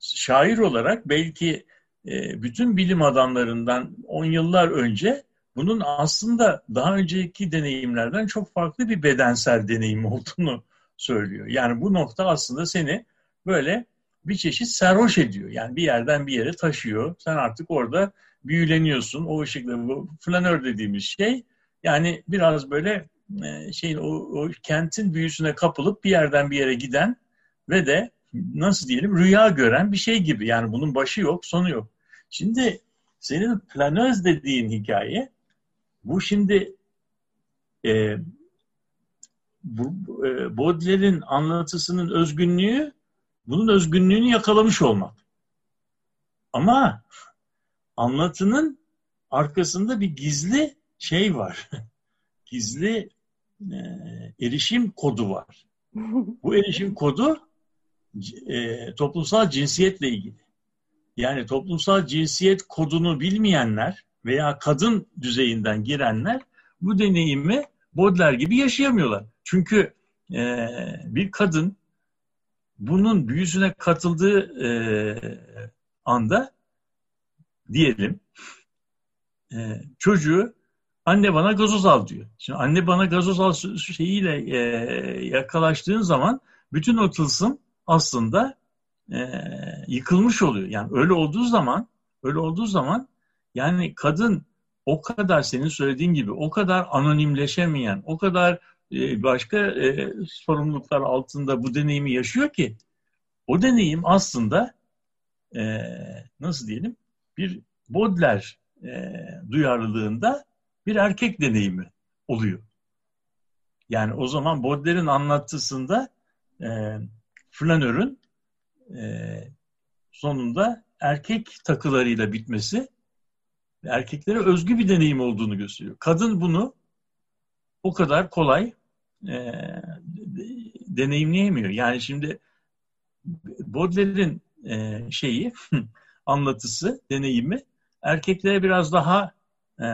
şair olarak belki e, bütün bilim adamlarından on yıllar önce bunun aslında daha önceki deneyimlerden çok farklı bir bedensel deneyim olduğunu söylüyor. Yani bu nokta aslında seni böyle bir çeşit sarhoş ediyor. Yani bir yerden bir yere taşıyor. Sen artık orada büyüleniyorsun. O ışıkla bu flanör dediğimiz şey yani biraz böyle e, şeyin o, o kentin büyüsüne kapılıp bir yerden bir yere giden ve de nasıl diyelim rüya gören bir şey gibi. Yani bunun başı yok, sonu yok. Şimdi senin planöz dediğin hikaye bu şimdi e, bu, e, Baudelaire'in anlatısının özgünlüğü bunun özgünlüğünü yakalamış olmak. Ama anlatının arkasında bir gizli şey var. gizli e, erişim kodu var. Bu erişim kodu e, toplumsal cinsiyetle ilgili. Yani toplumsal cinsiyet kodunu bilmeyenler veya kadın düzeyinden girenler bu deneyimi Baudelaire gibi yaşayamıyorlar. Çünkü e, bir kadın bunun büyüsüne katıldığı e, anda diyelim e, çocuğu anne bana gazoz al diyor. Şimdi anne bana gazoz al şeyiyle e, yakalaştığın zaman bütün o tılsım aslında e, yıkılmış oluyor. Yani öyle olduğu zaman öyle olduğu zaman yani kadın o kadar senin söylediğin gibi o kadar anonimleşemeyen, o kadar e, başka e, sorumluluklar altında bu deneyimi yaşıyor ki o deneyim aslında e, nasıl diyelim bir Baudelaire e, duyarlılığında bir erkek deneyimi oluyor. Yani o zaman Baudelaire'in anlattısında e, flanörün e, sonunda erkek takılarıyla bitmesi erkeklere özgü bir deneyim olduğunu gösteriyor. Kadın bunu o kadar kolay e, deneyimleyemiyor. Yani şimdi Baudelaire'in e, şeyi anlatısı, deneyimi erkeklere biraz daha e,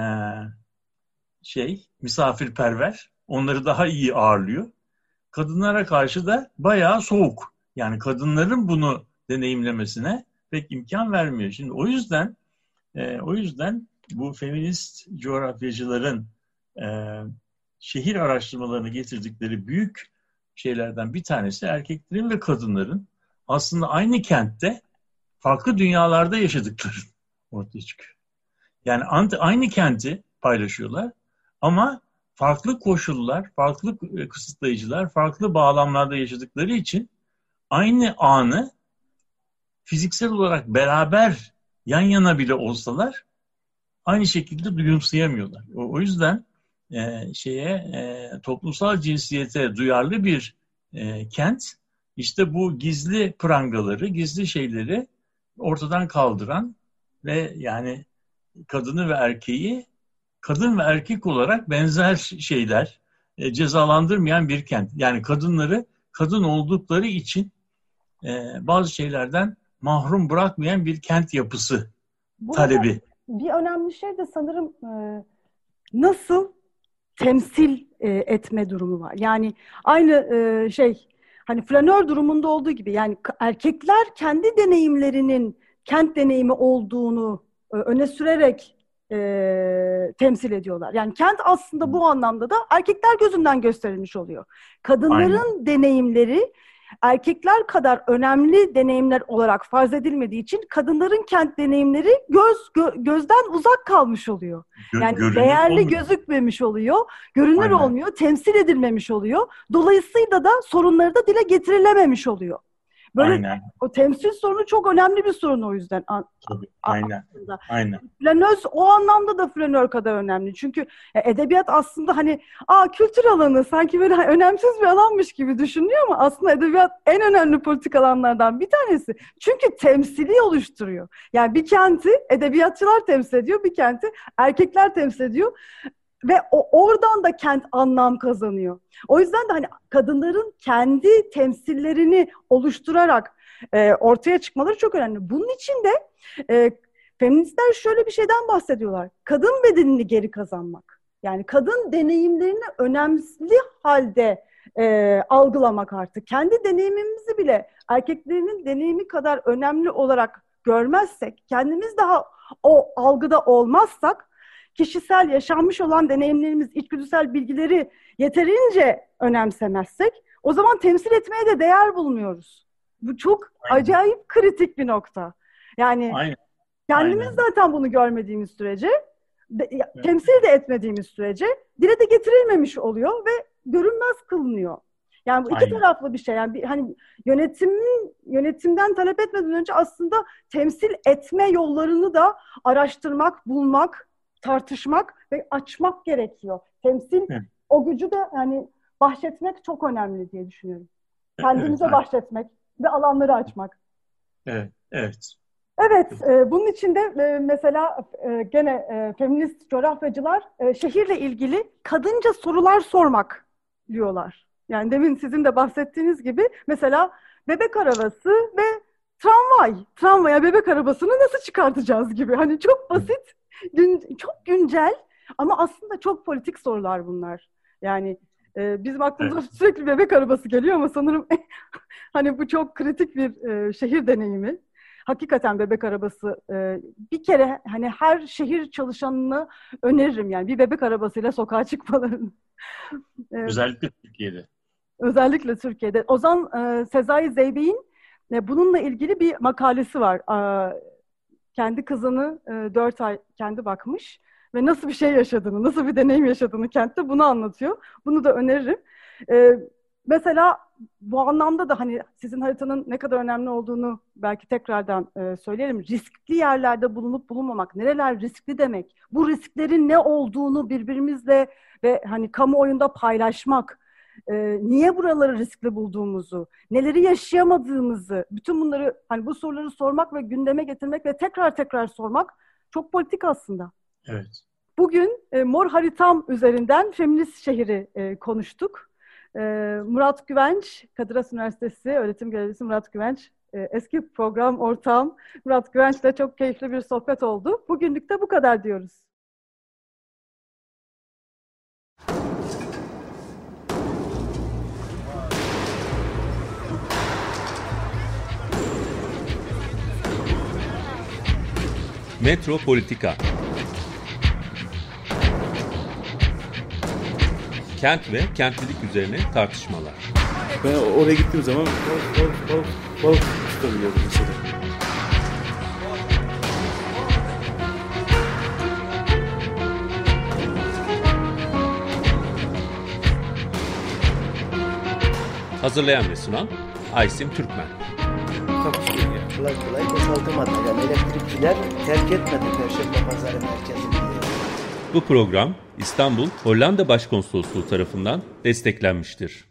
şey misafirperver, onları daha iyi ağırlıyor. Kadınlara karşı da bayağı soğuk. Yani kadınların bunu deneyimlemesine pek imkan vermiyor. Şimdi o yüzden e, o yüzden bu feminist coğrafyacıların e, şehir araştırmalarını getirdikleri büyük şeylerden bir tanesi erkeklerin ve kadınların aslında aynı kentte farklı dünyalarda yaşadıkları ortaya çıkıyor. Yani aynı kenti paylaşıyorlar ama farklı koşullar, farklı e, kısıtlayıcılar, farklı bağlamlarda yaşadıkları için aynı anı fiziksel olarak beraber yan yana bile olsalar aynı şekilde duyumsayamıyorlar. O, yüzden e, şeye e, toplumsal cinsiyete duyarlı bir e, kent işte bu gizli prangaları, gizli şeyleri ortadan kaldıran ve yani kadını ve erkeği kadın ve erkek olarak benzer şeyler e, cezalandırmayan bir kent. Yani kadınları kadın oldukları için e, bazı şeylerden mahrum bırakmayan bir kent yapısı Burada talebi. Bir önemli şey de sanırım e, nasıl temsil e, etme durumu var. Yani aynı e, şey hani flanör durumunda olduğu gibi yani erkekler kendi deneyimlerinin kent deneyimi olduğunu e, öne sürerek e, temsil ediyorlar. Yani kent aslında bu anlamda da erkekler gözünden gösterilmiş oluyor. Kadınların Aynen. deneyimleri erkekler kadar önemli deneyimler olarak farz edilmediği için kadınların kent deneyimleri göz gö, gözden uzak kalmış oluyor. Yani Görünür değerli olmuyor. gözükmemiş oluyor, görünür Aynen. olmuyor, temsil edilmemiş oluyor. Dolayısıyla da sorunları da dile getirilememiş oluyor. Böyle aynen. o temsil sorunu çok önemli bir sorun o yüzden. Tabii, aynen. Aslında. Aynen. Flanöz o anlamda da flanör kadar önemli. Çünkü edebiyat aslında hani aa kültür alanı sanki böyle önemsiz bir alanmış gibi düşünüyor ama aslında edebiyat en önemli politik alanlardan bir tanesi. Çünkü temsili oluşturuyor. Yani bir kenti edebiyatçılar temsil ediyor, bir kenti erkekler temsil ediyor ve o, oradan da kent anlam kazanıyor. O yüzden de hani kadınların kendi temsillerini oluşturarak e, ortaya çıkmaları çok önemli. Bunun için de e, feministler şöyle bir şeyden bahsediyorlar. Kadın bedenini geri kazanmak. Yani kadın deneyimlerini önemli halde e, algılamak artık. Kendi deneyimimizi bile erkeklerinin deneyimi kadar önemli olarak görmezsek, kendimiz daha o algıda olmazsak, kişisel yaşanmış olan deneyimlerimiz, içgüdüsel bilgileri yeterince önemsemezsek, o zaman temsil etmeye de değer bulmuyoruz. Bu çok Aynen. acayip kritik bir nokta. Yani Aynen. kendimiz Aynen. zaten bunu görmediğimiz sürece, de, evet. temsil de etmediğimiz sürece dile de getirilmemiş oluyor ve görünmez kılınıyor. Yani bu iki Aynen. taraflı bir şey. Yani bir, hani yönetimin yönetimden talep etmeden önce aslında temsil etme yollarını da araştırmak, bulmak, tartışmak ve açmak gerekiyor. Temsil evet. o gücü de yani bahşetmek çok önemli diye düşünüyorum. Kendimize evet, bahşetmek ve alanları açmak. Evet, evet. Evet, e, bunun için de e, mesela e, gene e, feminist coğrafyacılar e, şehirle ilgili kadınca sorular sormak diyorlar. Yani demin sizin de bahsettiğiniz gibi mesela bebek arabası ve tramvay. Tramvaya bebek arabasını nasıl çıkartacağız gibi. Hani çok basit, gün, çok güncel ama aslında çok politik sorular bunlar. Yani e, bizim aklımıza evet. sürekli bebek arabası geliyor ama sanırım hani bu çok kritik bir e, şehir deneyimi. Hakikaten bebek arabası e, bir kere hani her şehir çalışanını öneririm yani bir bebek arabasıyla sokağa çıkmalarını. Özellikle Türkiye'de. Özellikle Türkiye'de. Ozan e, Sezai Zeybe'in e, bununla ilgili bir makalesi var. E, kendi kızını e, 4 ay kendi bakmış ve nasıl bir şey yaşadığını, nasıl bir deneyim yaşadığını kentte bunu anlatıyor. Bunu da öneririm. E, mesela bu anlamda da hani sizin haritanın ne kadar önemli olduğunu belki tekrardan e, söyleyelim. Riskli yerlerde bulunup bulunmamak, nereler riskli demek, bu risklerin ne olduğunu birbirimizle ve hani kamuoyunda paylaşmak, e, niye buraları riskli bulduğumuzu, neleri yaşayamadığımızı, bütün bunları hani bu soruları sormak ve gündeme getirmek ve tekrar tekrar sormak çok politik aslında. Evet. Bugün e, Mor Haritam üzerinden feminist şehri e, konuştuk. E, Murat Güvenç, Kadir Has Üniversitesi öğretim görevlisi Murat Güvenç, e, eski program ortağım Murat Güvenç'le çok keyifli bir sohbet oldu. Bugünlük de bu kadar diyoruz. Metropolitika Kent ve kentlilik üzerine tartışmalar. Ben oraya gittiğim zaman balık, balık, balık, balık tutabiliyordum mesela. Hazırlayan ve sunan Aysim Türkmen. Kolay kolay boşaltamadı. Yani elektrikçiler terk etmedi Perşembe Pazarı merkezini. Bu program İstanbul Hollanda Başkonsolosluğu tarafından desteklenmiştir.